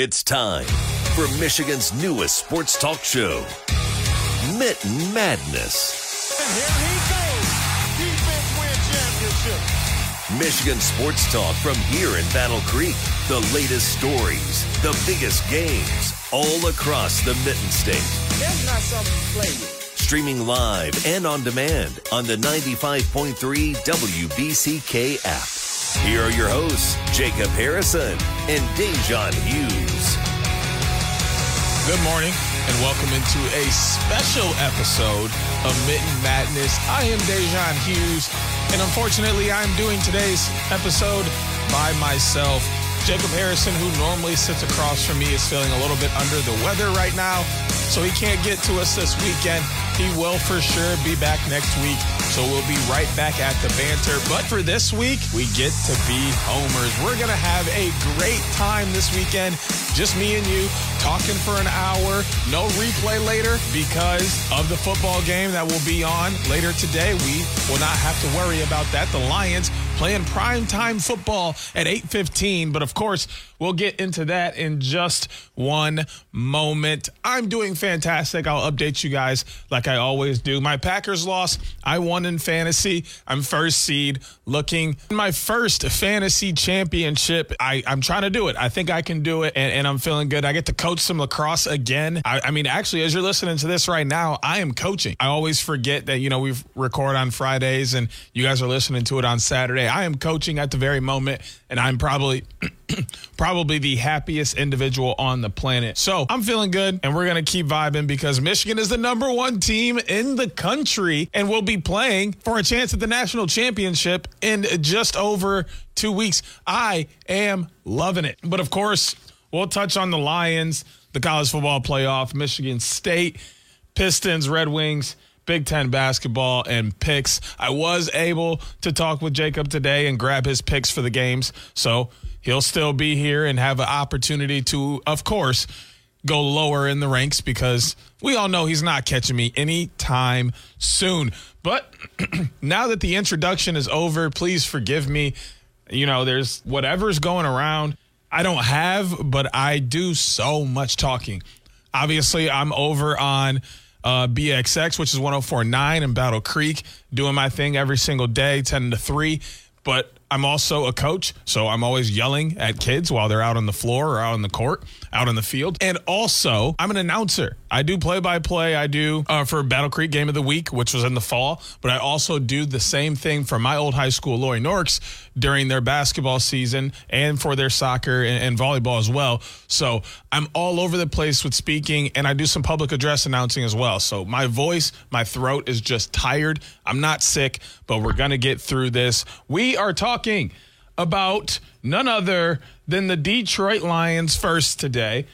It's time for Michigan's newest sports talk show, Mitten Madness. And here he goes. Defense win championship. Michigan sports talk from here in Battle Creek. The latest stories, the biggest games, all across the Mitten State. That's not something to play with. Streaming live and on demand on the 95.3 WBCK app. Here are your hosts, Jacob Harrison and Da'Jzon Hughes. Good morning and welcome into a special episode of Mitten Madness. I am Da'Jzon Hughes, and unfortunately, I'm doing today's episode by myself. Jacob Harrison, who normally sits across from me, is feeling a little bit under the weather right now, so he can't get to us this weekend. He will for sure be back next week, so we'll be right back at the banter. But for this week, we get to be homers. We're going to have a great time this weekend, just me and you, talking for an hour. No replay later because of the football game that will be on later today. We will not have to worry about that. The Lions playing primetime football at 8:15, but of course, we'll get into that in just one moment. I'm doing fantastic. I'll update you guys like I always do. My Packers lost. I won in fantasy. I'm first seed, looking my first fantasy championship. I, I'm trying to do it. I think I can do it, and, and I'm feeling good. I get to coach some lacrosse again. I, I mean, actually, as you're listening to this right now, I am coaching. I always forget that you know we record on Fridays, and you guys are listening to it on Saturday. I am coaching at the very moment, and I'm probably probably the happiest individual on the planet. So I'm feeling good, and we're gonna keep vibing because Michigan is the number one team in the country, and we'll be playing for a chance at the national championship in just over two weeks. I am loving it. But of course, we'll touch on the Lions, the college football playoff, Michigan State, Pistons, Red Wings. Big Ten basketball and picks. I was able to talk with Jacob today and grab his picks for the games. So he'll still be here and have an opportunity to, of course, go lower in the ranks because we all know he's not catching me anytime soon. But now that the introduction is over, please forgive me. You know, there's whatever's going around. I don't have, but I do so much talking. Obviously, I'm over on uh, BXX, which is 1049 in Battle Creek, doing my thing every single day, 10 to 3. But I'm also a coach, so I'm always yelling at kids while they're out on the floor or out on the court, out on the field. And also, I'm an announcer. I do play by play. I do uh, for Battle Creek Game of the Week, which was in the fall, but I also do the same thing for my old high school, Loy Norrix, during their basketball season and for their soccer and, and volleyball as well. So I'm all over the place with speaking, and I do some public address announcing as well. So my voice, my throat is just tired. I'm not sick, but we're going to get through this. We are talking about none other than the Detroit Lions first today.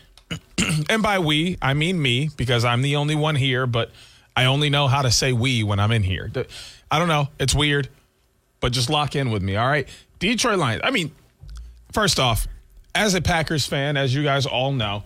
and by we, I mean me because I'm the only one here, but I only know how to say we when I'm in here. I don't know. It's weird, but just lock in with me, all right? Detroit Lions. I mean, first off, as a Packers fan, as you guys all know,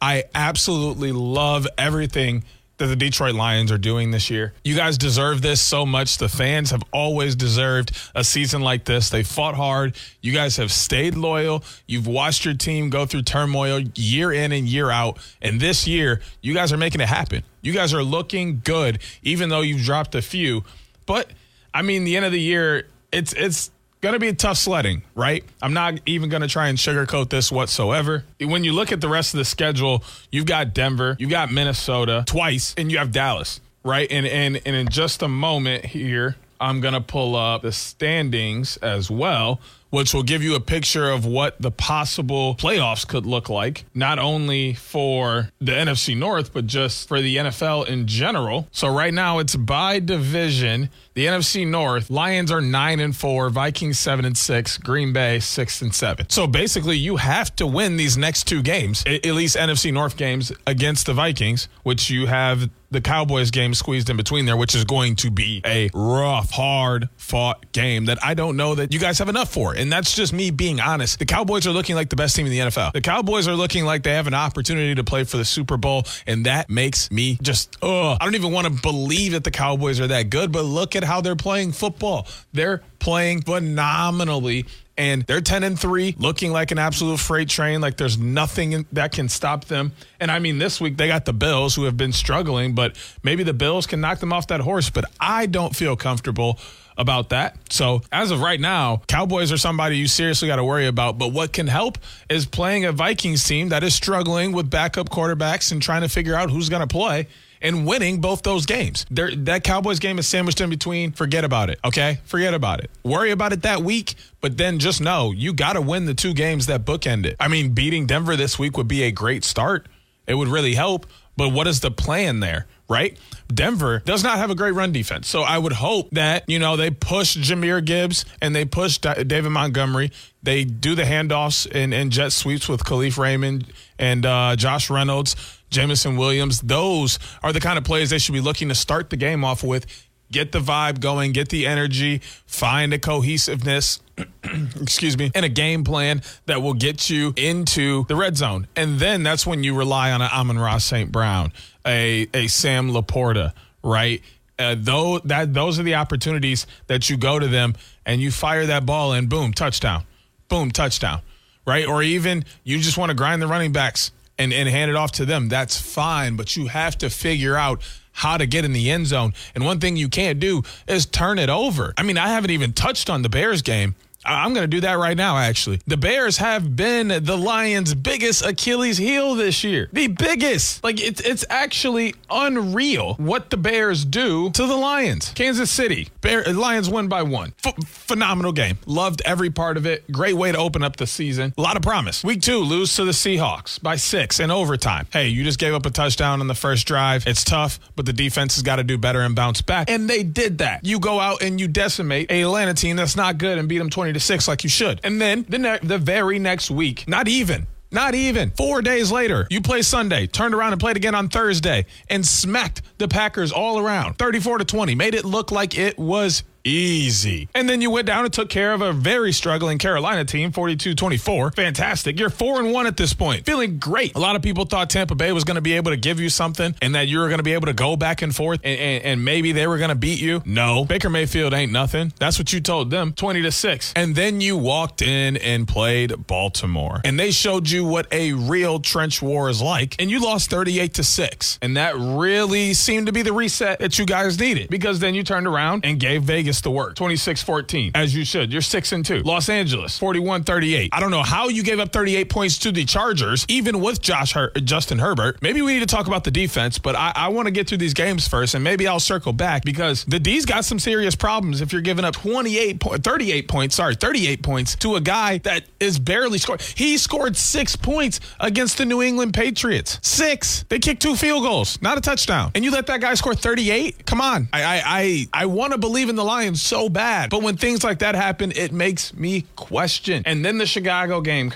I absolutely love everything that the Detroit Lions are doing this year. You guys deserve this so much. The fans have always deserved a season like this. They fought hard. You guys have stayed loyal. You've watched your team go through turmoil year in and year out. And this year, you guys are making it happen. You guys are looking good, even though you've dropped a few. But I mean, the end of the year, it's it's going to be a tough sledding, right? I'm not even going to try and sugarcoat this whatsoever. When you look at the rest of the schedule, you've got Denver, you've got Minnesota twice, and you have Dallas, right? And and and in just a moment here, I'm going to pull up the standings as well. Which will give you a picture of what the possible playoffs could look like, not only for the NFC North, but just for the NFL in general. So, right now, it's by division. The NFC North, Lions are nine and four, Vikings seven and six, Green Bay six and seven. So basically, you have to win these next two games, at least NFC North games against the Vikings, which you have the Cowboys game squeezed in between there, which is going to be a rough, hard fought game that I don't know that you guys have enough for. And that's just me being honest. The Cowboys are looking like the best team in the NFL. The Cowboys are looking like they have an opportunity to play for the Super Bowl, and that makes me just, ugh. I don't even want to believe that the Cowboys are that good, but look at how they're playing football. They're playing phenomenally and they're 10 and 3 looking like an absolute freight train like there's nothing that can stop them and i mean this week they got the bills who have been struggling but maybe the bills can knock them off that horse but i don't feel comfortable about that. So, as of right now, Cowboys are somebody you seriously got to worry about. But what can help is playing a Vikings team that is struggling with backup quarterbacks and trying to figure out who's going to play and winning both those games. They're, that Cowboys game is sandwiched in between. Forget about it, okay? Forget about it. Worry about it that week, but then just know you got to win the two games that bookend it. I mean, beating Denver this week would be a great start. It would really help, but what is the plan there? Right? Denver does not have a great run defense. So I would hope that, you know, they push Jahmyr Gibbs and they push David Montgomery. They do the handoffs and, and jet sweeps with Kalif Raymond and uh, Josh Reynolds. Jameson Williams. Those are the kind of plays they should be looking to start the game off with. Get the vibe going, get the energy, find a cohesiveness, excuse me, and a game plan that will get you into the red zone. And then that's when you rely on an Amon-Ra St. Brown, a, a Sam LaPorta, right? Uh, though that those are the opportunities that you go to them and you fire that ball and boom, touchdown. Boom, touchdown. Right? Or even you just want to grind the running backs and, and hand it off to them, that's fine. But you have to figure out how to get in the end zone. And one thing you can't do is turn it over. I mean, I haven't even touched on the Bears game. I'm going to do that right now, actually. The Bears have been the Lions' biggest Achilles heel this year. The biggest. Like, it's, it's actually unreal what the Bears do to the Lions. Kansas City, Bear, Lions win by one. F- phenomenal game. Loved every part of it. Great way to open up the season. A lot of promise. Week two, lose to the Seahawks by six in overtime. Hey, you just gave up a touchdown on the first drive. It's tough, but the defense has got to do better and bounce back. And they did that. You go out and you decimate a Atlanta team that's not good and beat them 20 to 6 like you should. And then the, ne- the very next week, not even. Not even. Four days later, you play Sunday, turned around and played again on Thursday, and smacked the Packers all around 34 to 20. Made it look like it was Easy. And then you went down and took care of a very struggling Carolina team, 42 24. Fantastic. You're 4 and 1 at this point. Feeling great. A lot of people thought Tampa Bay was going to be able to give you something and that you were going to be able to go back and forth and, and, and maybe they were going to beat you. No. Baker Mayfield ain't nothing. That's what you told them 20 to 6. And then you walked in and played Baltimore. And they showed you what a real trench war is like. And you lost 38 to 6. And that really seemed to be the reset that you guys needed because then you turned around and gave Vegas the work. 26-14, as you should. You're 6 and 2. Los Angeles, 41-38. I don't know how you gave up 38 points to the Chargers, even with Josh Her- Justin Herbert. Maybe we need to talk about the defense, but I, I want to get through these games first, and maybe I'll circle back because the D's got some serious problems if you're giving up 28 po- 38 points, sorry, 38 points to a guy that is barely scored. He scored six points against the New England Patriots. Six. They kicked two field goals, not a touchdown. And you let that guy score 38? Come on. I I I, I want to believe in the Lions so bad. But when things like that happen, it makes me question. And then the Chicago game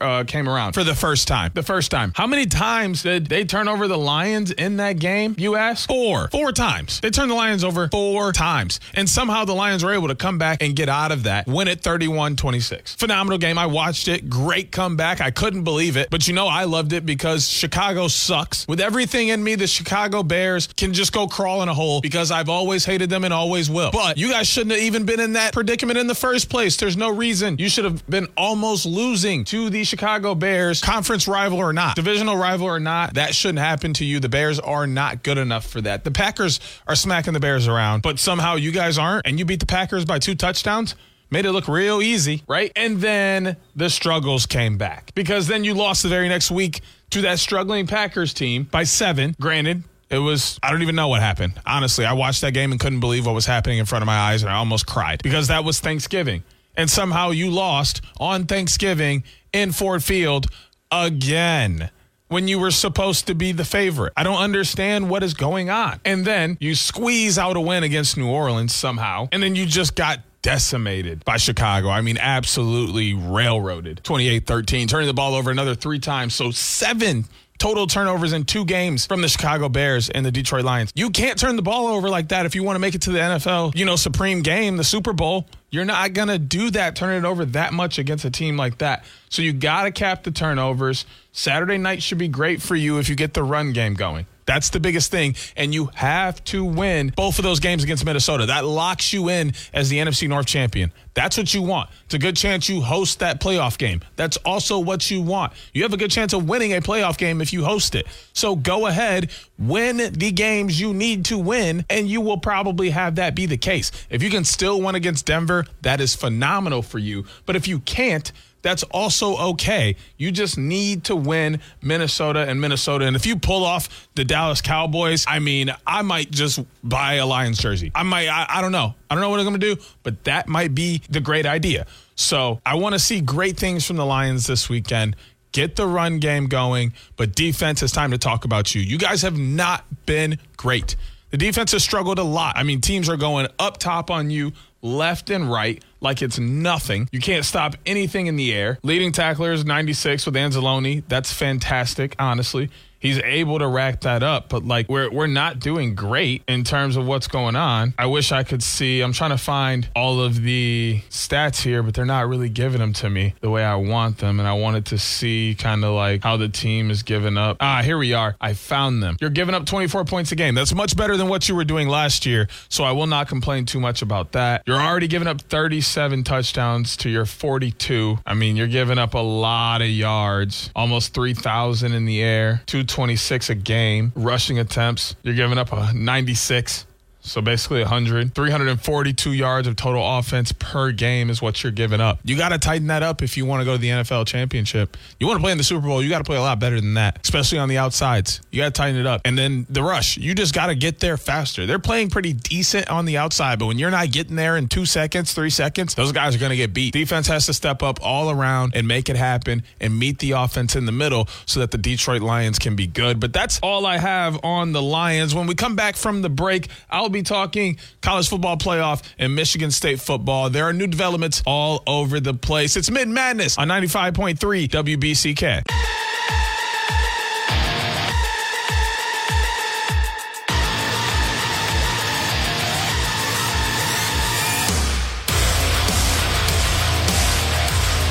uh, came around for the first time. The first time. How many times did they turn over the Lions in that game, you ask? Four. Four times. They turned the Lions over four times. And somehow the Lions were able to come back and get out of that, win it 31 26. Phenomenal game. I watched it. Great comeback. I couldn't believe it. But you know, I loved it because Chicago sucks. With everything in me, the Chicago Bears can just go crawl in a hole because I've always hated them and always will. But you guys shouldn't have even been in that predicament in the first place. There's no reason. You should have been almost losing to the Chicago Bears, conference rival or not, divisional rival or not. That shouldn't happen to you. The Bears are not good enough for that. The Packers are smacking the Bears around, but somehow you guys aren't, and you beat the Packers by two touchdowns made it look real easy, right? And then the struggles came back because then you lost the very next week to that struggling Packers team by seven. Granted, it was, I don't even know what happened. Honestly, I watched that game and couldn't believe what was happening in front of my eyes, and I almost cried because that was Thanksgiving. And somehow you lost on Thanksgiving in Ford Field again when you were supposed to be the favorite. I don't understand what is going on. And then you squeeze out a win against New Orleans somehow, and then you just got decimated by Chicago. I mean, absolutely railroaded. 28 13, turning the ball over another three times. So, seven total turnovers in two games from the Chicago Bears and the Detroit Lions. You can't turn the ball over like that if you want to make it to the NFL, you know, supreme game, the Super Bowl. You're not going to do that, turn it over that much against a team like that. So you got to cap the turnovers. Saturday night should be great for you if you get the run game going. That's the biggest thing. And you have to win both of those games against Minnesota. That locks you in as the NFC North champion. That's what you want. It's a good chance you host that playoff game. That's also what you want. You have a good chance of winning a playoff game if you host it. So go ahead, win the games you need to win, and you will probably have that be the case. If you can still win against Denver, that is phenomenal for you. But if you can't, that's also okay. You just need to win Minnesota and Minnesota. And if you pull off the Dallas Cowboys, I mean, I might just buy a Lions jersey. I might, I, I don't know. I don't know what I'm going to do, but that might be the great idea. So I want to see great things from the Lions this weekend. Get the run game going, but defense, it's time to talk about you. You guys have not been great. The defense has struggled a lot. I mean, teams are going up top on you left and right like it's nothing. You can't stop anything in the air. Leading tacklers 96 with Anzalone. That's fantastic, honestly he's able to rack that up. But like we're we're not doing great in terms of what's going on. I wish I could see. I'm trying to find all of the stats here, but they're not really giving them to me the way I want them. And I wanted to see kind of like how the team is giving up. Ah, here we are. I found them. You're giving up 24 points a game. That's much better than what you were doing last year. So I will not complain too much about that. You're already giving up 37 touchdowns to your 42. I mean, you're giving up a lot of yards, almost 3,000 in the air, 226 a game. Rushing attempts, you're giving up a 96. So basically 100, 342 yards of total offense per game is what you're giving up. You got to tighten that up if you want to go to the NFL championship. You want to play in the Super Bowl, you got to play a lot better than that, especially on the outsides. You got to tighten it up. And then the rush, you just got to get there faster. They're playing pretty decent on the outside, but when you're not getting there in 2 seconds, 3 seconds, those guys are going to get beat. Defense has to step up all around and make it happen and meet the offense in the middle so that the Detroit Lions can be good. But that's all I have on the Lions. When we come back from the break, I'll be talking college football playoff and Michigan State football. There are new developments all over the place. It's Mitten Madness on 95.3 WBCK.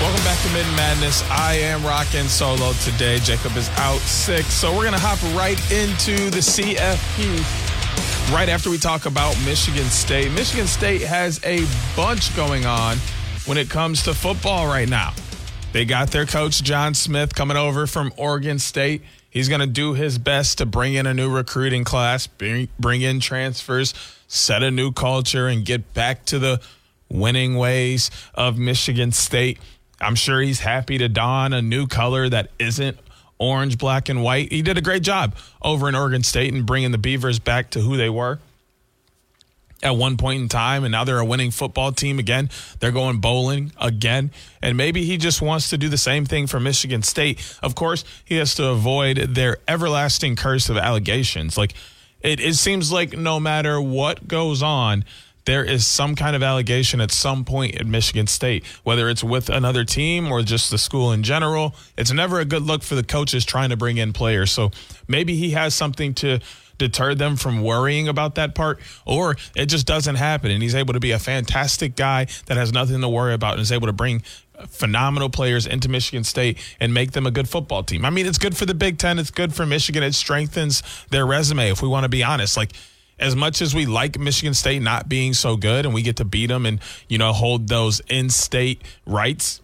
Welcome back to Mitten Madness. I am rocking solo today. Jacob is out sick, so we're gonna hop right into the CFP right after we talk about Michigan State. Michigan State has a bunch going on when it comes to football right now. They got their coach, John Smith, coming over from Oregon State. He's going to do his best to bring in a new recruiting class, bring, in transfers, set a new culture, and get back to the winning ways of Michigan State. I'm sure he's happy to don a new color that isn't orange, black, and white. He did a great job over in Oregon State and bringing the Beavers back to who they were at one point in time, and now they're a winning football team again. They're going bowling again. And maybe he just wants to do the same thing for Michigan State. Of course, he has to avoid their everlasting curse of allegations. Like, it, it seems like no matter what goes on, there is some kind of allegation at some point at Michigan State, whether it's with another team or just the school in general. It's never a good look for the coaches trying to bring in players. So maybe he has something to deter them from worrying about that part, or it just doesn't happen. And he's able to be a fantastic guy that has nothing to worry about and is able to bring phenomenal players into Michigan State and make them a good football team. I mean, it's good for the Big Ten. It's good for Michigan. It strengthens their resume, if we want to be honest. Like, as much as we like Michigan State not being so good and we get to beat them and, you know, hold those in state rights,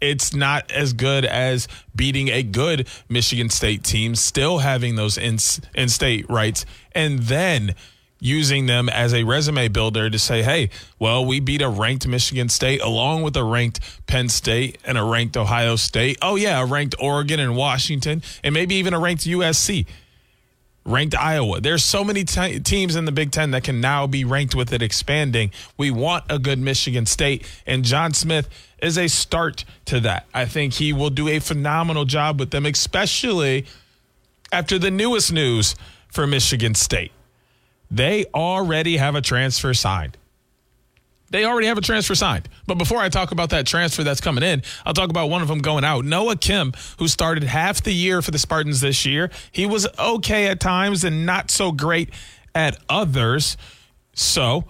it's not as good as beating a good Michigan State team, still having those in, in state rights, and then using them as a resume builder to say, hey, well, we beat a ranked Michigan State along with a ranked Penn State and a ranked Ohio State. Oh, yeah, a ranked Oregon and Washington, and maybe even a ranked USC ranked Iowa. There's so many t- teams in the Big Ten that can now be ranked with it expanding. We want a good Michigan State, and John Smith is a start to that. I think he will do a phenomenal job with them, especially after the newest news for Michigan State. They already have a transfer signed. They already have a transfer signed. But before I talk about that transfer that's coming in, I'll talk about one of them going out. Noah Kim, who started half the year for the Spartans this year. He was okay at times and not so great at others. So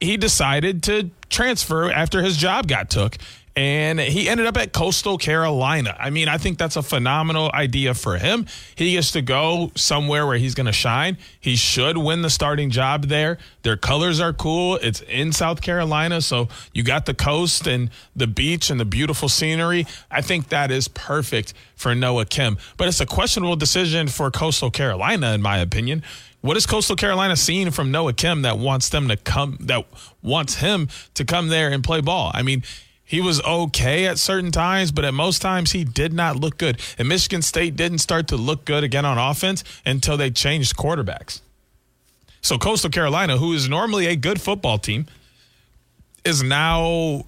he decided to transfer after his job got took. And he ended up at Coastal Carolina. I mean, I think that's a phenomenal idea for him. He gets to go somewhere where he's going to shine. He should win the starting job there. Their colors are cool. It's in South Carolina, so you got the coast and the beach and the beautiful scenery. I think that is perfect for Noah Kim. But it's a questionable decision for Coastal Carolina, in my opinion. What is Coastal Carolina seeing from Noah Kim that wants them to come, that wants him to come there and play ball? I mean, he was okay at certain times, but at most times he did not look good. And Michigan State didn't start to look good again on offense until they changed quarterbacks. So Coastal Carolina, who is normally a good football team, is now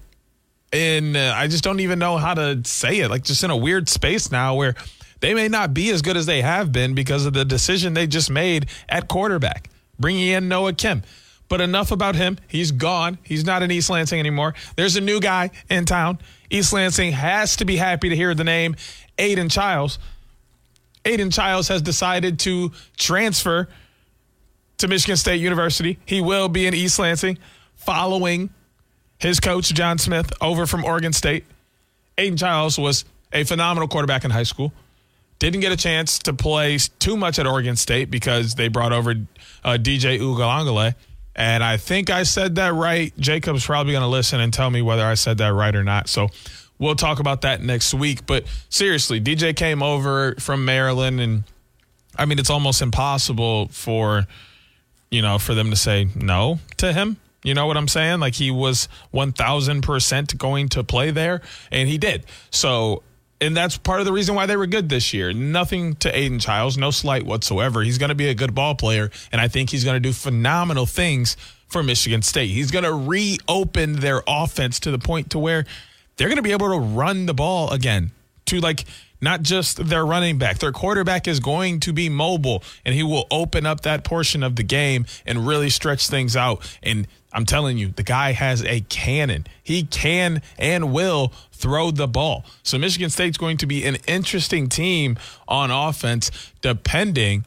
in, uh, I just don't even know how to say it, like just in a weird space now where they may not be as good as they have been because of the decision they just made at quarterback, bringing in Noah Kim. But enough about him. He's gone. He's not in East Lansing anymore. There's a new guy in town. East Lansing has to be happy to hear the name Aidan Chiles. Aidan Chiles has decided to transfer to Michigan State University. He will be in East Lansing following his coach, John Smith, over from Oregon State. Aidan Chiles was a phenomenal quarterback in high school. Didn't get a chance to play too much at Oregon State because they brought over uh, DJ Uiagalelei. And I think I said that right. Jacob's probably going to listen and tell me whether I said that right or not. So we'll talk about that next week. But seriously, DJ came over from Maryland, and I mean, it's almost impossible for, you know, for them to say no to him. You know what I'm saying? Like he was 1000% going to play there, and he did. So and that's part of the reason why they were good this year. Nothing to Aidan Chiles, no slight whatsoever. He's going to be a good ball player, and I think he's going to do phenomenal things for Michigan State. He's going to reopen their offense to the point to where they're going to be able to run the ball again to like not just their running back. Their quarterback is going to be mobile and he will open up that portion of the game and really stretch things out. And I'm telling you, the guy has a cannon. He can and will throw the ball. So Michigan State's going to be an interesting team on offense, depending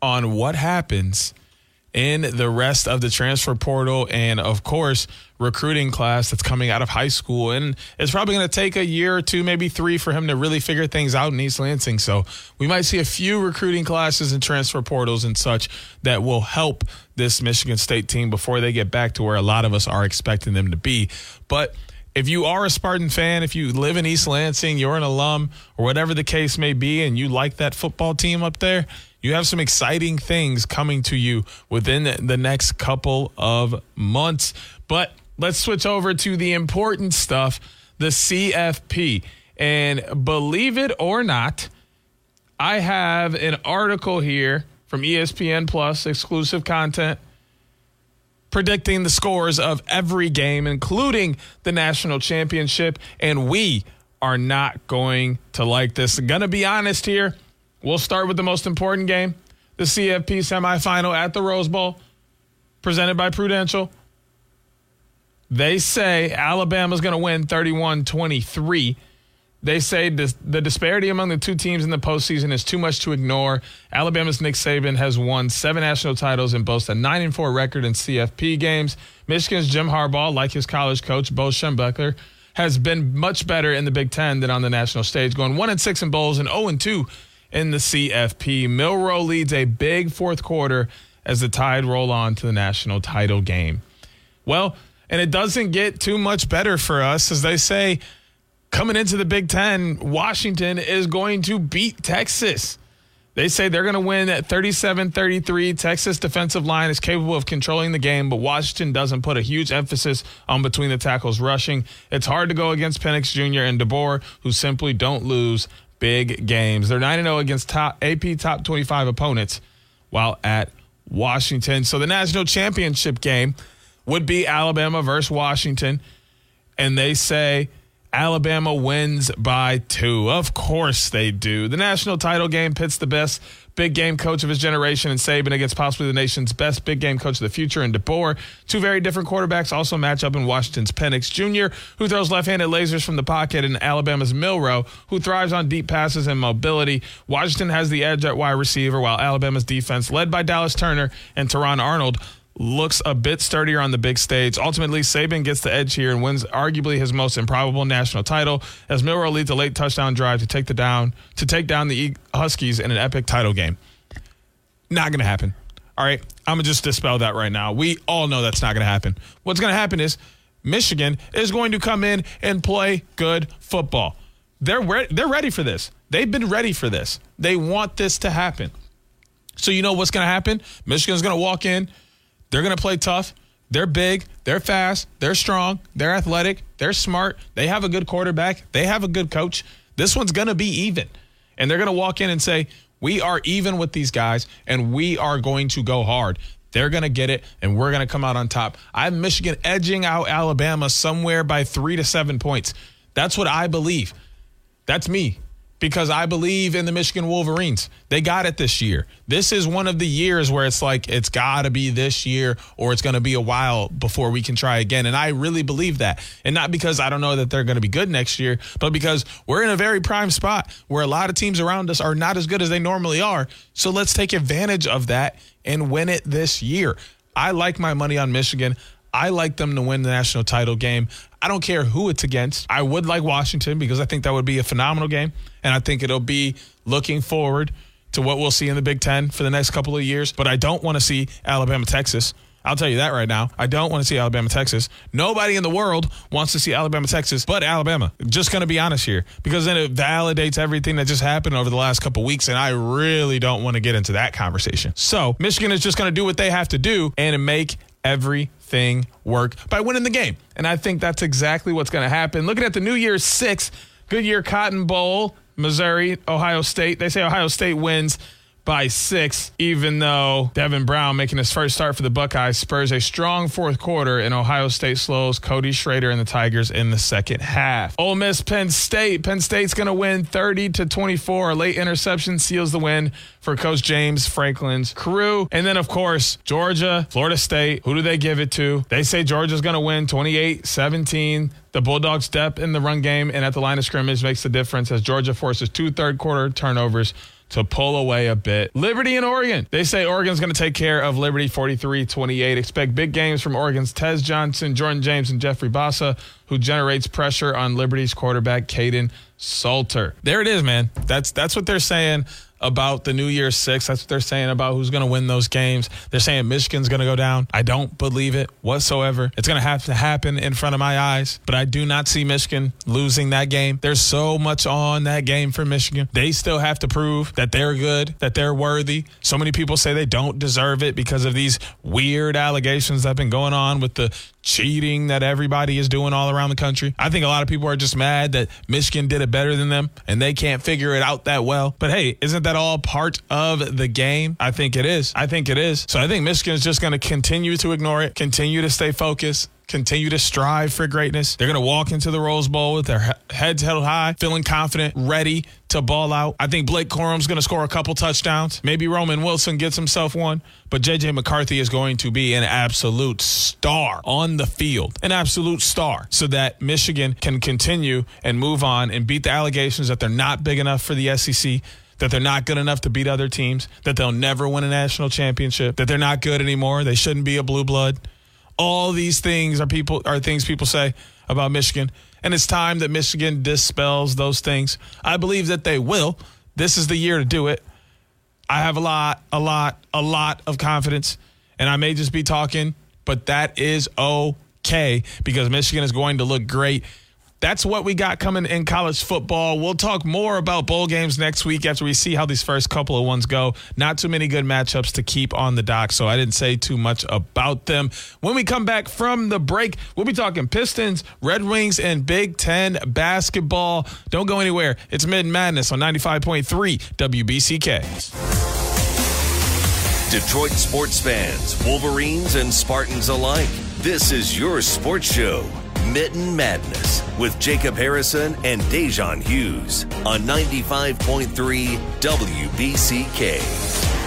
on what happens in the rest of the transfer portal and, of course, recruiting class that's coming out of high school. And it's probably going to take a year or two, maybe three, for him to really figure things out in East Lansing. So we might see a few recruiting classes and transfer portals and such that will help this Michigan State team before they get back to where a lot of us are expecting them to be. But if you are a Spartan fan, if you live in East Lansing, you're an alum, or whatever the case may be, and you like that football team up there, you have some exciting things coming to you within the next couple of months. But let's switch over to the important stuff the CFP. And believe it or not, I have an article here from ESPN Plus, exclusive content, predicting the scores of every game, including the national championship. And we are not going to like this. I'm going to be honest here. We'll start with the most important game the CFP semifinal at the Rose Bowl, presented by Prudential. They say Alabama's going to win 31 23. They say this, the disparity among the two teams in the postseason is too much to ignore. Alabama's Nick Saban has won seven national titles and boasts a 9 and 4 record in CFP games. Michigan's Jim Harbaugh, like his college coach, Bo Schembechler, has been much better in the Big Ten than on the national stage, going 1 and 6 in bowls and 0 and 2 in the CFP. Milroe leads a big fourth quarter as the Tide roll on to the national title game. Well, and it doesn't get too much better for us, as they say, coming into the Big Ten, Washington is going to beat Texas. They say they're going to win at 37 33. Texas defensive line is capable of controlling the game, but Washington doesn't put a huge emphasis on between the tackles rushing. It's hard to go against Penix Jr. and DeBoer, who simply don't lose big games. They're 9 0 against top AP top 25 opponents while at Washington. So the national championship game would be Alabama versus Washington. And they say Alabama wins by two. Of course they do. The national title game pits the best big game coach of his generation in Saban against possibly the nation's best big game coach of the future in DeBoer. Two very different quarterbacks also match up in Washington's Penix Jr., who throws left-handed lasers from the pocket, and Alabama's Milroe, who thrives on deep passes and mobility. Washington has the edge at wide receiver, while Alabama's defense, led by Dallas Turner and Terrion Arnold, looks a bit sturdier on the big stage. Ultimately, Saban gets the edge here and wins arguably his most improbable national title as Milroe leads a late touchdown drive to take the down to take down the Huskies in an epic title game. Not going to happen. All right, I'm gonna just dispel that right now. We all know that's not to happen. What's to happen is Michigan is going to come in and play good football. They're re- they're ready for this. They've been ready for this. They want this to happen. So you know what's to happen? Michigan's to walk in. They're going to play tough. They're big. They're fast. They're strong. They're athletic. They're smart. They have a good quarterback. They have a good coach. This one's going to be even. And they're going to walk in and say, We are even with these guys, and we are going to go hard. They're going to get it, and we're going to come out on top. I have Michigan edging out Alabama somewhere by three to seven points. That's what I believe. That's me because I believe in the Michigan Wolverines. They got it this year. This is one of the years where it's like it's got to be this year or it's going to be a while before we can try again. And I really believe that. And not because I don't know that they're going to be good next year, but because we're in a very prime spot where a lot of teams around us are not as good as they normally are. So let's take advantage of that and win it this year. I like my money on Michigan. I like them to win the national title game. I don't care who it's against. I would like Washington because I think that would be a phenomenal game. And I think it'll be looking forward to what we'll see in the Big Ten for the next couple of years. But I don't want to see Alabama, Texas. I'll tell you that right now. I don't want to see Alabama, Texas. Nobody in the world wants to see Alabama, Texas, but Alabama. Just going to be honest here because then it validates everything that just happened over the last couple of weeks. And I really don't want to get into that conversation. So Michigan is just going to do what they have to do and make everything work by winning the game. And I think that's exactly what's going to happen. Looking at the New Year's Six Goodyear Cotton Bowl, Missouri, Ohio State. They say Ohio State wins by six, even though Devin Brown making his first start for the Buckeyes spurs a strong fourth quarter and Ohio State slows Cody Schrader and the Tigers in the second half. Ole Miss Penn State. Penn State's going to win 30 to 24. A late interception seals the win for Coach James Franklin's crew. And then, of course, Georgia, Florida State. Who do they give it to? They say Georgia's going to win 28 17. The Bulldogs' depth in the run game and at the line of scrimmage makes the difference as Georgia forces two third quarter turnovers to pull away a bit. Liberty and Oregon. They say Oregon's going to take care of Liberty 43 28. Expect big games from Oregon's Tez Johnson, Jordan James, and Jeffrey Bassa, who generates pressure on Liberty's quarterback, Kaidon Salter. There it is, man. That's that's what they're saying about the New Year's Six. That's what they're saying about who's going to win those games. They're saying Michigan's going to go down. I don't believe it whatsoever. It's going to have to happen in front of my eyes, but I do not see Michigan losing that game. There's so much on that game for Michigan. They still have to prove that they're good, that they're worthy. So many people say they don't deserve it because of these weird allegations that have been going on with the cheating that everybody is doing all around the country. I think a lot of people are just mad that Michigan did it better than them and they can't figure it out that well. But hey, isn't that all part of the game? I think it is. I think it is. So I think Michigan is just going to continue to ignore it, continue to stay focused, continue to strive for greatness. They're going to walk into the Rose Bowl with their heads held high, feeling confident, ready to ball out. I think Blake Corum's going to score a couple touchdowns. Maybe Roman Wilson gets himself one, but JJ McCarthy is going to be an absolute star on the field, an absolute star, so that Michigan can continue and move on and beat the allegations that they're not big enough for the SEC that they're not good enough to beat other teams, that they'll never win a national championship, that they're not good anymore, they shouldn't be a blue blood. All these things are people are things people say about Michigan, and it's time that Michigan dispels those things. I believe that they will. This is the year to do it. I have a lot, a lot, a lot of confidence, and I may just be talking, but that is okay because Michigan is going to look great that's what we got coming in college football. We'll talk more about bowl games next week after we see how these first couple of ones go. Not too many good matchups to keep on the dock, so I didn't say too much about them. When we come back from the break, we'll be talking Pistons, Red Wings, and Big Ten basketball. Don't go anywhere. It's Mitten Madness on 95.3 WBCK. Detroit sports fans, Wolverines, and Spartans alike. This is your sports show. Mitten Madness with Jacob Harrison and Da'Jzon Hughes on 95.3 WBCK.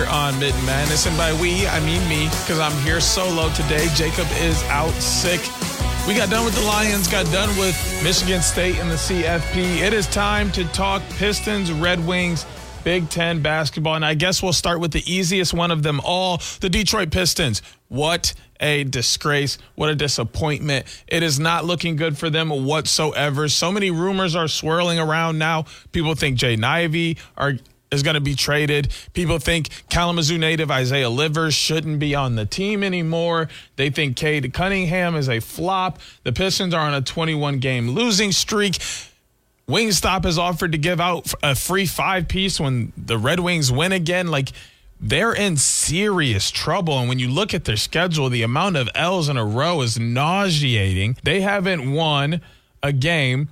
Here on Mitten Madness. And by we, I mean me, because I'm here solo today. Jacob is out sick. We got done with the Lions, got done with Michigan State and the CFP. It is time to talk Pistons, Red Wings, Big Ten basketball. And I guess we'll start with the easiest one of them all the Detroit Pistons. What a disgrace. What a disappointment. It is not looking good for them whatsoever. So many rumors are swirling around now. People think Jaden Ivey are is going to be traded. People think Kalamazoo native Isaiah Livers shouldn't be on the team anymore. They think Cade Cunningham is a flop. The Pistons are on a 21 game losing streak. Wingstop has offered to give out a free five piece when the Red Wings win again. Like, they're in serious trouble. And when you look at their schedule, the amount of L's in a row is nauseating. They haven't won a game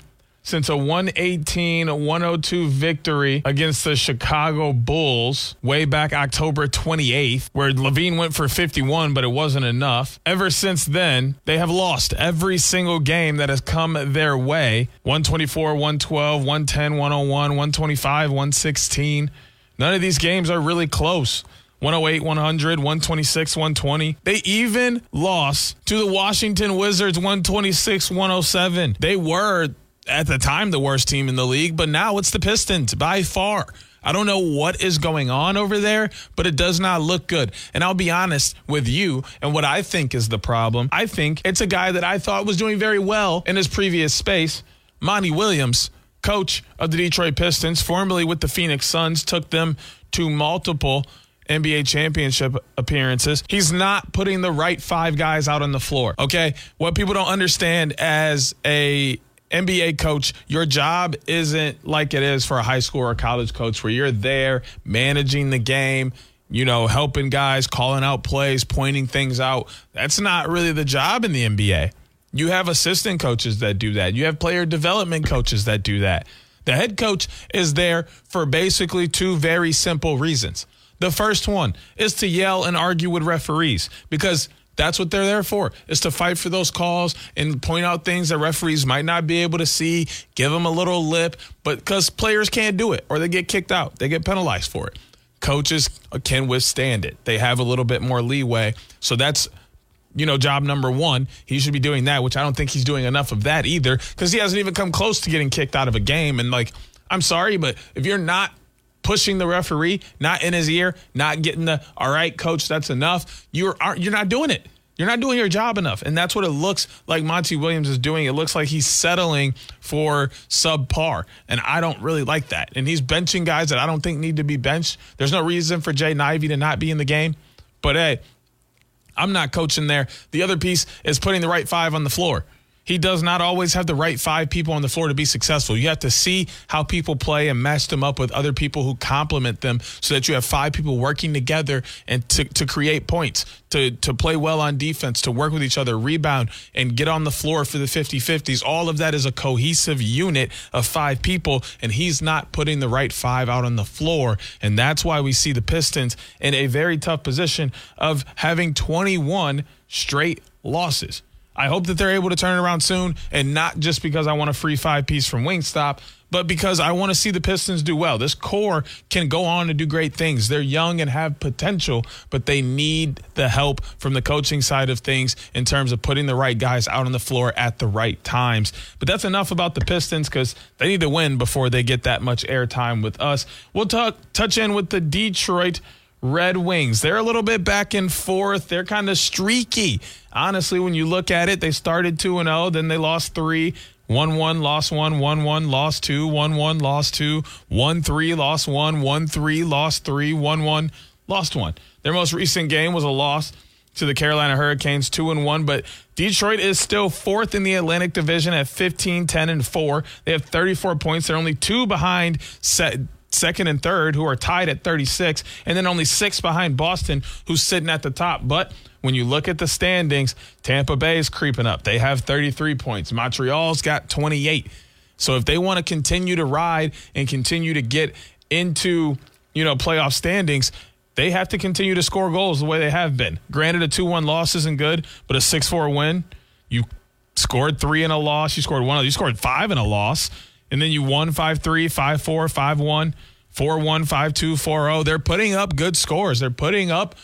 since a 118 102 victory against the Chicago Bulls way back October 28th, where LaVine went for 51, but it wasn't enough. Ever since then, they have lost every single game that has come their way 124, 112, 110, 101, 125, 116. None of these games are really close. 108, 100, 126, 120. They even lost to the Washington Wizards 126, 107. They were at the time the worst team in the league, but now it's the Pistons by far. I don't know what is going on over there, but it does not look good. And I'll be honest with you and what I think is the problem. I think it's a guy that I thought was doing very well in his previous space, Monty Williams, coach of the Detroit Pistons, formerly with the Phoenix Suns, took them to multiple NBA championship appearances. He's not putting the right five guys out on the floor. Okay. What people don't understand as a NBA coach, your job isn't like it is for a high school or college coach where you're there managing the game, you know, helping guys, calling out plays, pointing things out. That's not really the job in the NBA. You have assistant coaches that do that. You have player development coaches that do that. The head coach is there for basically two very simple reasons. The first one is to yell and argue with referees because that's what they're there for, is to fight for those calls and point out things that referees might not be able to see, give them a little lip, but because players can't do it or they get kicked out, they get penalized for it. Coaches can withstand it. They have a little bit more leeway. So that's you know, job number one. He should be doing that, which I don't think he's doing enough of that either because he hasn't even come close to getting kicked out of a game. And like, I'm sorry, but if you're not pushing the referee, not in his ear, not getting the all right, coach, that's enough. You're you're not doing it. You're not doing your job enough. And that's what it looks like Monty Williams is doing. It looks like he's settling for subpar. And I don't really like that. And he's benching guys that I don't think need to be benched. There's no reason for Jay Ivey to not be in the game. But hey, I'm not coaching there. The other piece is putting the right five on the floor he does not always have the right five people on the floor to be successful. You have to see how people play and match them up with other people who complement them so that you have five people working together and to, to create points, to, to play well on defense, to work with each other, rebound, and get on the floor for the 50 50s. All of that is a cohesive unit of five people, and he's not putting the right five out on the floor. And that's why we see the Pistons in a very tough position of having 21 straight losses. I hope that they're able to turn it around soon, and not just because I want a free five piece from Wingstop, but because I want to see the Pistons do well. This core can go on to do great things. They're young and have potential, but they need the help from the coaching side of things in terms of putting the right guys out on the floor at the right times. But that's enough about the Pistons because they need to win before they get that much airtime with us. We'll talk, touch in with the Detroit. Red Wings. They're a little bit back and forth. They're kind of streaky honestly, when you look at it, they started 2 and 0, then they lost 3, 1 1, lost 1, 1 1, lost 2, 1 1, lost 2, 1 3, lost 1, 1 3, lost 3, 1 1, lost 1. Their most recent game was a loss to the Carolina Hurricanes 2 and 1, but Detroit is still fourth in the Atlantic Division at 15 10 and 4. They have 34 points. They're only two behind second and third, who are tied at 36, and then only six behind Boston, who's sitting at the top. But when you look at the standings, Tampa Bay is creeping up. They have 33 points. Montreal's got 28. So if they want to continue to ride and continue to get into, you know, playoff standings, they have to continue to score goals the way they have been. Granted, a 2 1 loss isn't good, but a 6 4 win, you scored three in a loss, you scored one, you scored five in a loss, and then you won 5 3, 5 4, 5 1. 415240. They're putting up good scores. They're putting up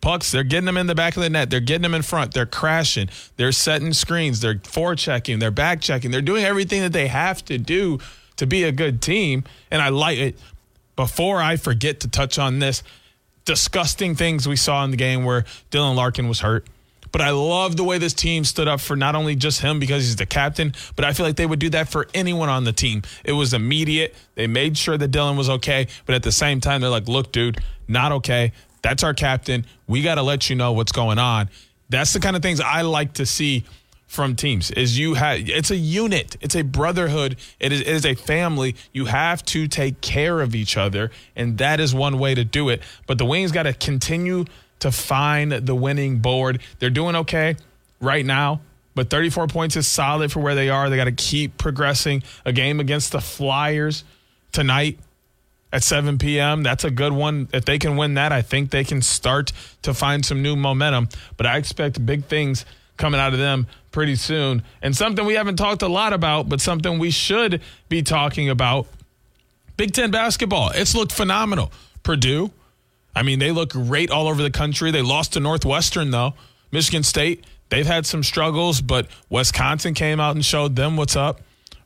pucks. They're getting them in the back of the net. They're getting them in front. They're crashing. They're setting screens. They're forechecking. They're back checking. They're doing everything that they have to do to be a good team. And I like it. Before I forget to touch on this, disgusting things we saw in the game where Dylan Larkin was hurt. But I love the way this team stood up for not only just him because he's the captain, but I feel like they would do that for anyone on the team. It was immediate. They made sure that Dylan was okay, but at the same time, they're like, look, dude, not okay. That's our captain. We got to let you know what's going on. That's the kind of things I like to see from teams is you have it's a unit it's a brotherhood it is, it is a family you have to take care of each other and that is one way to do it but the wings got to continue to find the winning board they're doing okay right now but 34 points is solid for where they are they got to keep progressing a game against the flyers tonight at 7 p.m. That's a good one. If they can win that, I think they can start to find some new momentum. But I expect big things coming out of them pretty soon. And something we haven't talked a lot about, but something we should be talking about Big Ten basketball. It's looked phenomenal. Purdue, I mean, they look great all over the country. They lost to Northwestern, though. Michigan State, they've had some struggles, but Wisconsin came out and showed them what's up.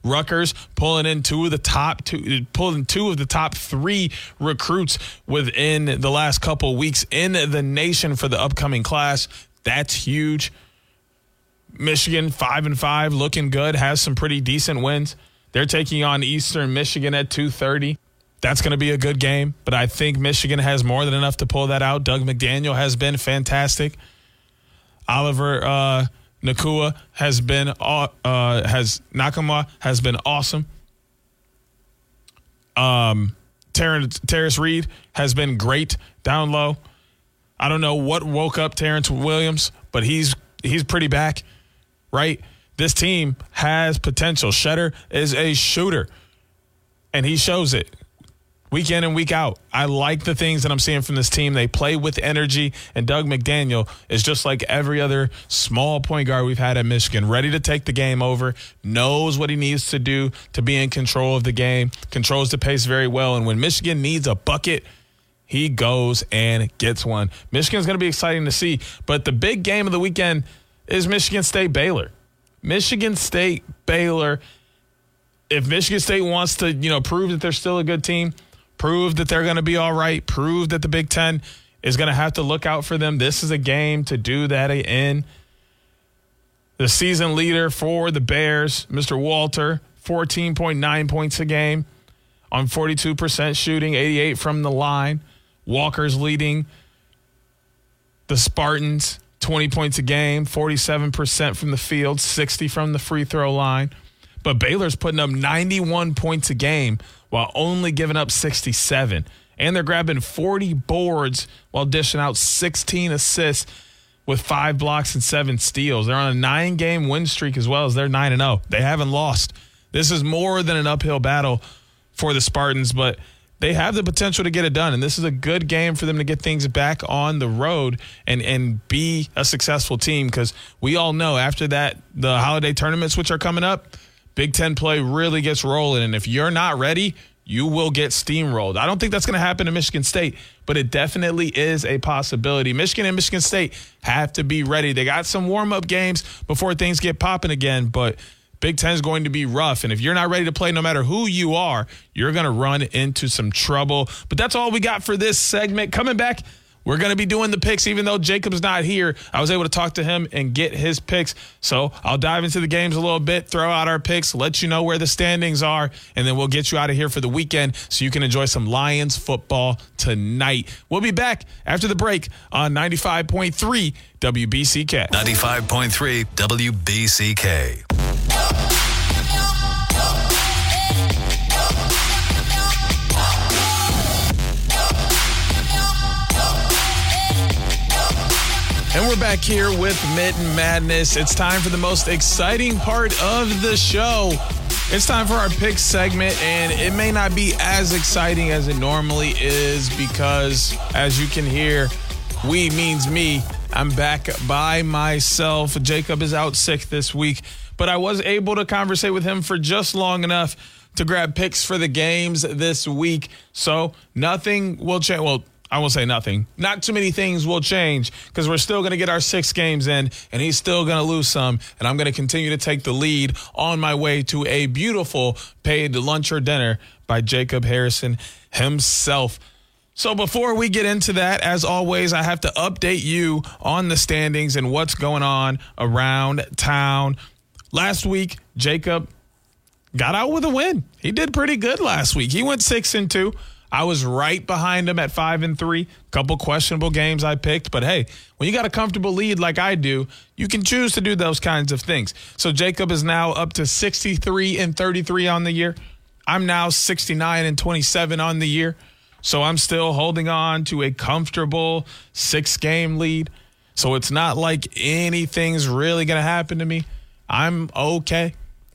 Rutgers pulling in two of the top two, pulling two of the top three recruits within the last couple weeks in the nation for the upcoming class. That's huge. Michigan five and five, looking good, has some pretty decent wins. They're taking on Eastern Michigan at two thirty. That's going to be a good game, but I think Michigan has more than enough to pull that out. Dug McDaniel has been fantastic. Oliver uh, Nkamhoua has been uh, has Nakama has been awesome. Um, Terrence, Tarris Reed has been great down low. I don't know what woke up Terrence Williams, but he's he's pretty back, right? This team has potential. Tschetter is a shooter, and he shows it week in and week out. I like the things that I'm seeing from this team. They play with energy, and Dug McDaniel is just like every other small point guard we've had at Michigan, ready to take the game over, knows what he needs to do to be in control of the game, controls the pace very well. And when Michigan needs a bucket, he goes and gets one. Michigan's going to be exciting to see. But the big game of the weekend is Michigan State Baylor. Michigan State Baylor. If Michigan State wants to, you know, prove that they're still a good team, prove that they're going to be all right, prove that the Big Ten is going to have to look out for them. This is a game to do that in. The season leader for the Bears, Mr. Walter, 14.9 points a game on 42% shooting, 88 from the line. Walker's leading the Spartans, 20 points a game, 47% from the field, 60 from the free throw line. But Baylor's putting up 91 points a game while only giving up 67. And they're grabbing 40 boards while dishing out 16 assists with five blocks and seven steals. They're on a nine game win streak as well as they're 9 and 0. They haven't lost. This is more than an uphill battle for the Spartans, but they have the potential to get it done. And this is a good game for them to get things back on the road and, and be a successful team because we all know after that, the holiday tournaments, which are coming up, Big Ten play really gets rolling. And if you're not ready, you will get steamrolled. I don't think that's going to happen to Michigan State, but it definitely is a possibility. Michigan and Michigan State have to be ready. They got some warm up games before things get popping again, but Big Ten is going to be rough. And if you're not ready to play, no matter who you are, you're going to run into some trouble. But that's all we got for this segment. Coming back. We're going to be doing the picks, even though Jacob's not here. I was able to talk to him and get his picks. So I'll dive into the games a little bit, throw out our picks, let you know where the standings are, and then we'll get you out of here for the weekend so you can enjoy some Lions football tonight. We'll be back after the break on 95.3 WBCK. 95.3 WBCK. And we're back here with Mitten Madness. It's time for the most exciting part of the show. It's time for our pick segment, and it may not be as exciting as it normally is because, as you can hear, we means me. I'm back by myself. Jacob is out sick this week, but I was able to conversate with him for just long enough to grab picks for the games this week. So nothing will change. Well, I won't say nothing. Not too many things will change because we're still going to get our six games in, and he's still going to lose some. And I'm going to continue to take the lead on my way to a beautiful paid lunch or dinner by Jacob Harrison himself. So before we get into that, as always, I have to update you on the standings and what's going on around town. Last week, Jacob got out with a win. He did pretty good last week. He went six and two. I was right behind them at five and three. Couple questionable games I picked, but hey, when you got a comfortable lead like I do, you can choose to do those kinds of things. So Jacob is now up to 63 and 33 on the year. I'm now 69 and 27 on the year. So I'm still holding on to a comfortable six game lead. So it's not like anything's really going to happen to me. I'm okay.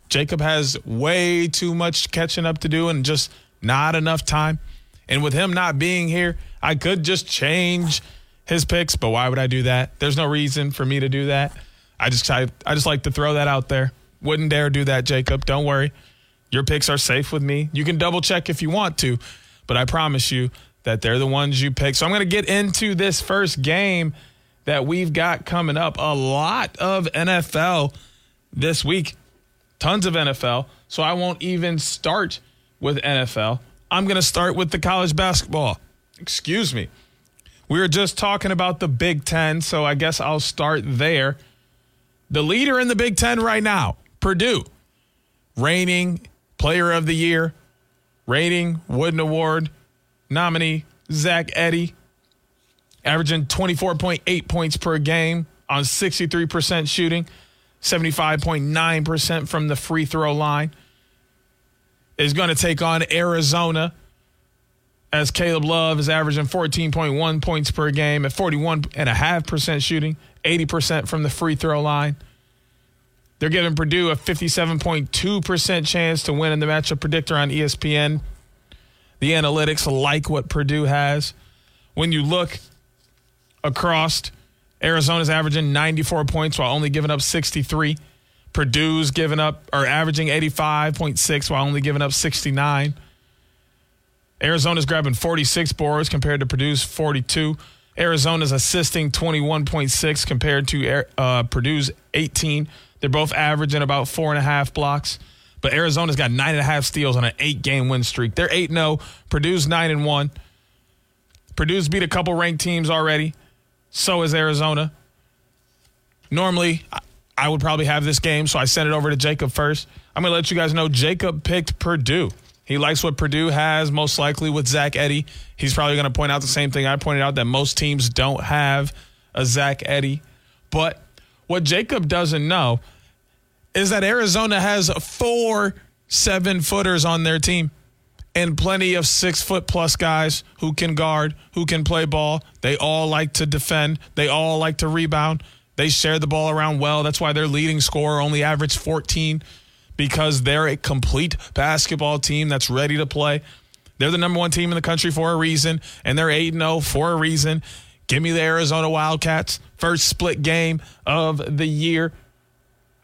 Jacob has way too much catching up to do and just not enough time. And with him not being here, I could just change his picks, but why would I do that? There's no reason for me to do that. I just I, I just like to throw that out there. Wouldn't dare do that, Jacob. Don't worry. Your picks are safe with me. You can double check if you want to but I promise you that they're the ones you pick. So I'm going to get into this first game that we've got coming up. A lot of NFL this week, tons of NFL. So I won't even start with NFL. I'm going to start with the college basketball. Excuse me. We were just talking about the Big Ten, so I guess I'll start there. The leader in the Big Ten right now, Purdue, reigning player of the year, rating, Wooden Award nominee, Zach Edey, averaging 24.8 points per game on 63% shooting, 75.9% from the free throw line, is going to take on Arizona as Caleb Love is averaging 14.1 points per game at 41.5% shooting, 80% from the free throw line. They're giving Purdue a 57.2% chance to win in the matchup predictor on ESPN. The analytics like what Purdue has. When you look across, Arizona's averaging 94 points while only giving up 63. Purdue's giving up or averaging 85.6 while only giving up 69. Arizona's grabbing 46 boards compared to Purdue's 42. Arizona's assisting 21.6 compared to uh, Purdue's 18. They're both averaging about four and a half blocks. But Arizona's got nine and a half steals on an eight game win streak. They're 8 0. Purdue's 9 and 1. Purdue's beat a couple ranked teams already. So is Arizona. Normally, I would probably have this game, so I sent it over to Jacob first. I'm going to let you guys know Jacob picked Purdue. He likes what Purdue has, most likely with Zach Edey. He's probably going to point out the same thing I pointed out that most teams don't have a Zach Edey. But what Jacob doesn't know is that Arizona has four seven footers on their team and plenty of six foot plus guys who can guard, who can play ball. They all like to defend, they all like to rebound. They share the ball around well. That's why their leading scorer only averaged 14 because they're a complete basketball team that's ready to play. They're the number one team in the country for a reason, and they're 8 0 for a reason. Give me the Arizona Wildcats. First split game of the year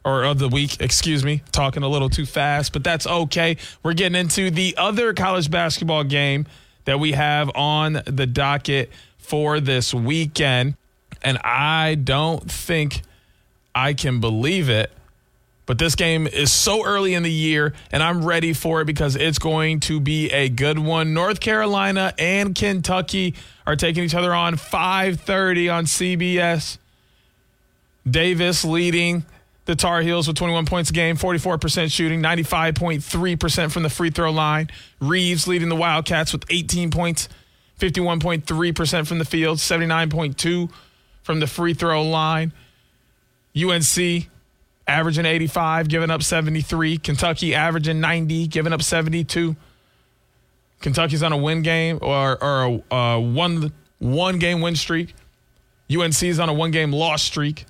or of the week, excuse me, talking a little too fast, but that's okay. We're getting into the other college basketball game that we have on the docket for this weekend. And I don't think I can believe it. But this game is so early in the year, and I'm ready for it because it's going to be a good one. North Carolina and Kentucky are taking each other on 5:30 on CBS. Davis leading the Tar Heels with 21 points a game, 44% shooting, 95.3% from the free throw line. Reeves leading the Wildcats with 18 points, 51.3% from the field, 79.2 from the free throw line. UNC averaging 85, giving up 73. Kentucky averaging 90, giving up 72. Kentucky's on a win game or, or a, a one one game win streak. UNC's on a one game loss streak.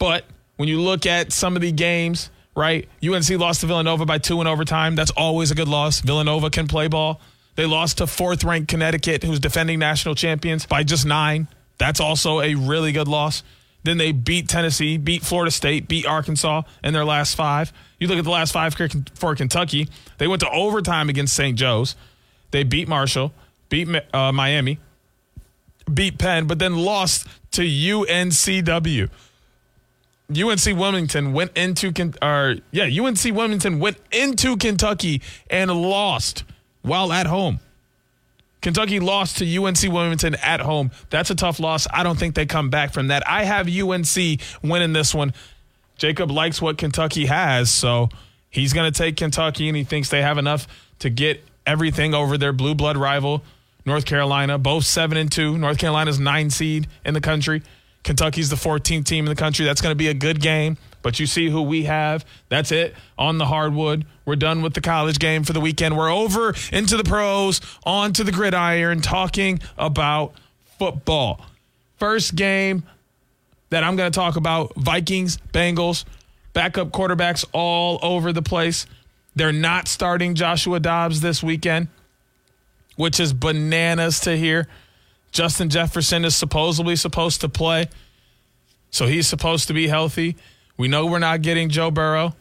But when you look at some of the games, right? UNC lost to Villanova by two in overtime. That's always a good loss. Villanova can play ball. They lost to fourth ranked Connecticut, who's defending national champions, by just nine. That's also a really good loss. Then they beat Tennessee, beat Florida State, beat Arkansas in their last five. You look at the last five for Kentucky, they went to overtime against St. Joe's. They beat Marshall, beat uh, Miami, beat Penn, but then lost to UNCW. UNC Wilmington went into or yeah, UNC Wilmington went into Kentucky and lost while at home. Kentucky lost to UNC Wilmington at home. That's a tough loss. I don't think they come back from that. I have UNC winning this one. Jacob likes what Kentucky has, so he's going to take Kentucky and he thinks they have enough to get everything over their blue blood rival North Carolina, both 7 and 2. North Carolina's 9 seed in the country. Kentucky's the 14th team in the country. That's going to be a good game. But you see who we have. That's it on the hardwood. We're done with the college game for the weekend. We're over into the pros, onto the gridiron, talking about football. First game that I'm going to talk about Vikings, Bengals, backup quarterbacks all over the place. They're not starting Joshua Dobbs this weekend, which is bananas to hear. Justin Jefferson is supposedly supposed to play, so he's supposed to be healthy. We know we're not getting Joe Burrow,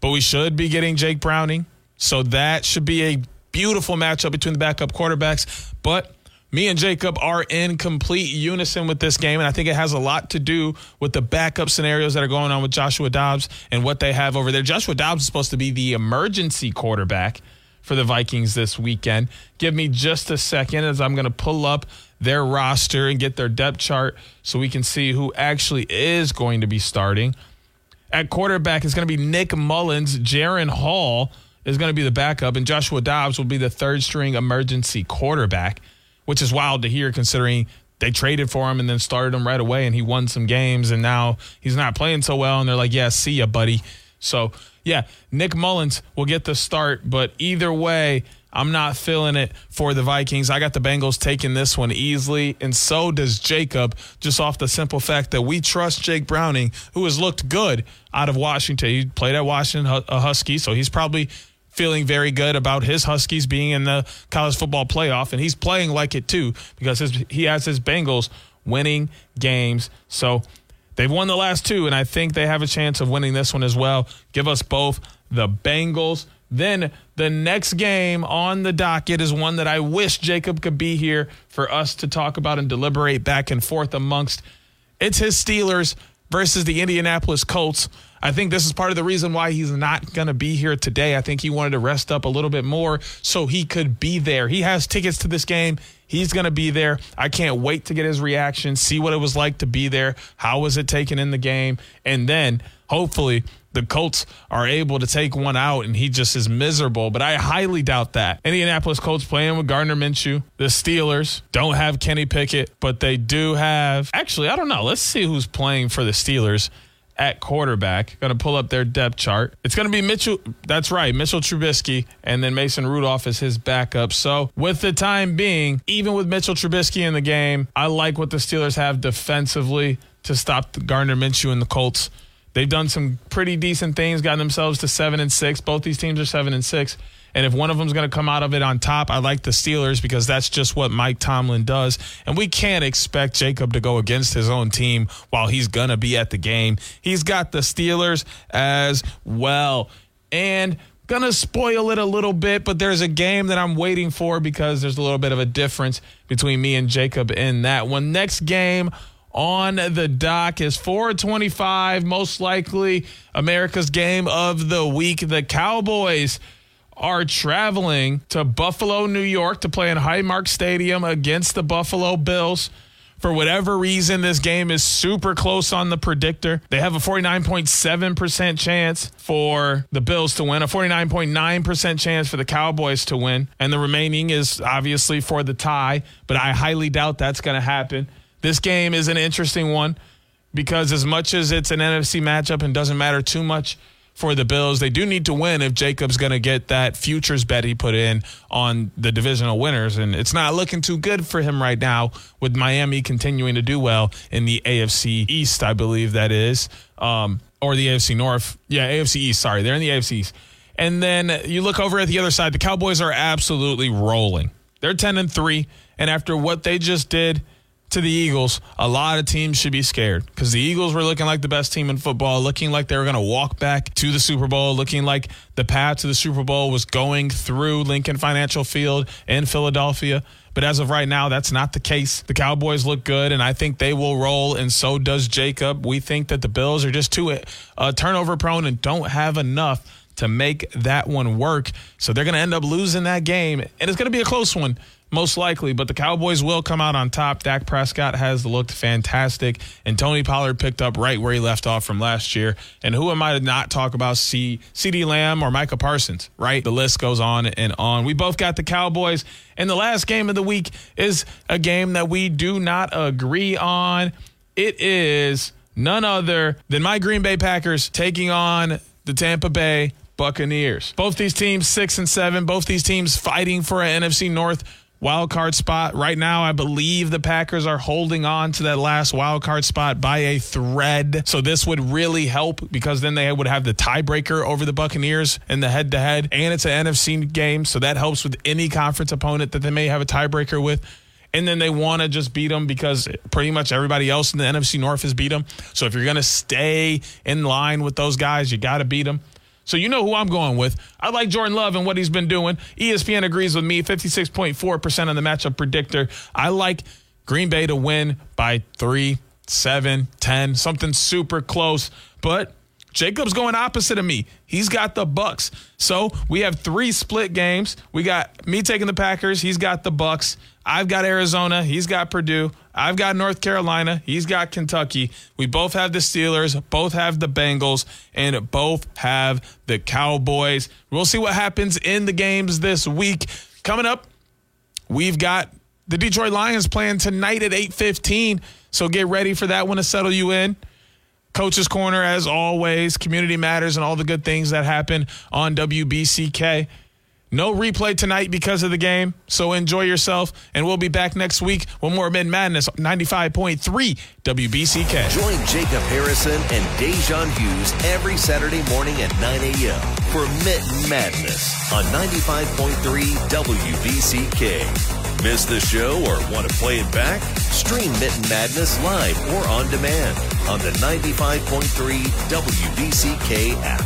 but we should be getting Jake Browning. So that should be a beautiful matchup between the backup quarterbacks. But me and Jacob are in complete unison with this game, and I think it has a lot to do with the backup scenarios that are going on with Joshua Dobbs and what they have over there. Joshua Dobbs is supposed to be the emergency quarterback for the Vikings this weekend. Give me just a second as I'm going to pull up their roster and get their depth chart so we can see who actually is going to be starting. At quarterback is going to be Nick Mullens. Jaren Hall is going to be the backup, and Joshua Dobbs will be the third string emergency quarterback, which is wild to hear considering they traded for him and then started him right away and he won some games and now he's not playing so well and they're like, yeah, see ya, buddy. So yeah, Nick Mullens will get the start, but either way, I'm not feeling it for the Vikings. I got the Bengals taking this one easily, and so does Jacob, just off the simple fact that we trust Jake Browning, who has looked good out of Washington. He played at Washington, a uh, Husky, so he's probably feeling very good about his Huskies being in the college football playoff, and he's playing like it too because his, he has his Bengals winning games. So They've won the last two, and I think they have a chance of winning this one as well. Give us both the Bengals. Then the next game on the docket is one that I wish Jacob could be here for us to talk about and deliberate back and forth amongst. It's his Steelers versus the Indianapolis Colts. I think this is part of the reason why he's not going to be here today. I think he wanted to rest up a little bit more so he could be there. He has tickets to this game. He's going to be there. I can't wait to get his reaction, see what it was like to be there. How was it taken in the game? And then hopefully the Colts are able to take one out and he just is miserable. But I highly doubt that. Indianapolis Colts playing with Gardner Minshew. The Steelers don't have Kenny Pickett, but they do have. Actually, I don't know. Let's see who's playing for the Steelers at quarterback. Going to pull up their depth chart. It's going to be Mitchell. That's right, Mitchell Trubisky, and then Mason Rudolph is his backup. So, with the time being, even with Mitchell Trubisky in the game, I like what the Steelers have defensively to stop Gardner Minshew and the Colts. They've done some pretty decent things, gotten themselves to seven and six. Both these teams are seven and six. And if one of them is going to come out of it on top, I like the Steelers because that's just what Mike Tomlin does. And we can't expect Jacob to go against his own team while he's going to be at the game. He's got the Steelers as well. And gonna spoil it a little bit, but there's a game that I'm waiting for because there's a little bit of a difference between me and Jacob in that one. Next game on the dock is 425, most likely America's game of the week. The Cowboys are traveling to Buffalo, New York to play in Highmark Stadium against the Buffalo Bills. For whatever reason, this game is super close on the predictor. They have a 49.7% chance for the Bills to win, a 49.9% chance for the Cowboys to win, and the remaining is obviously for the tie, but I highly doubt that's going to happen. This game is an interesting one because, as much as it's an NFC matchup and doesn't matter too much for the Bills. They do need to win if Jacob's going to get that futures bet he put in on the divisional winners. And it's not looking too good for him right now with Miami continuing to do well in the AFC East, I believe that is, um, or the AFC North. Yeah, AFC East. Sorry, they're in the AFC East. And then you look over at the other side, the Cowboys are absolutely rolling. They're 10 and 3. And after what they just did, to the Eagles, a lot of teams should be scared because the Eagles were looking like the best team in football, looking like they were going to walk back to the Super Bowl, looking like the path to the Super Bowl was going through Lincoln Financial Field in Philadelphia. But as of right now, that's not the case. The Cowboys look good, and I think they will roll, and so does Jacob. We think that the Bills are just too uh, turnover prone and don't have enough to make that one work. So they're going to end up losing that game, and it's going to be a close one. Most likely, but the Cowboys will come out on top. Dak Prescott has looked fantastic, and Tony Pollard picked up right where he left off from last year. And who am I to not talk about C- CeeDee Lamb or Micah Parsons, right? The list goes on and on. We both got the Cowboys, and the last game of the week is a game that we do not agree on. It is none other than my Green Bay Packers taking on the Tampa Bay Buccaneers. Both these teams six and seven. Both these teams fighting for an NFC North wild card spot. Right now, I believe the Packers are holding on to that last wild card spot by a thread. So this would really help because then they would have the tiebreaker over the Buccaneers in the head to head. And it's an NFC game. So that helps with any conference opponent that they may have a tiebreaker with. And then they want to just beat them because pretty much everybody else in the NFC North has beat them. So if you're going to stay in line with those guys, you got to beat them. So you know who I'm going with. I like Jordan Love and what he's been doing. ESPN agrees with me, 56.4% on the matchup predictor. I like Green Bay to win by three, seven, 10, something super close. But Jacob's going opposite of me. He's got the Bucks. So we have three split games. We got me taking the Packers. He's got the Bucks. I've got Arizona. He's got Purdue. I've got North Carolina. He's got Kentucky. We both have the Steelers, both have the Bengals, and both have the Cowboys. We'll see what happens in the games this week. Coming up, we've got the Detroit Lions playing tonight at 8:15. So get ready for that one to settle you in. Coach's Corner, as always, community matters and all the good things that happen on WBCK. No replay tonight because of the game, so enjoy yourself, and we'll be back next week with more Mitten Madness 95.3 WBCK. Join Jacob Harrison and Da'Jzon Hughes every Saturday morning at 9 a.m. for Mitten Madness on 95.3 WBCK. Miss the show or want to play it back? Stream Mitten Madness live or on demand on the 95.3 WBCK app.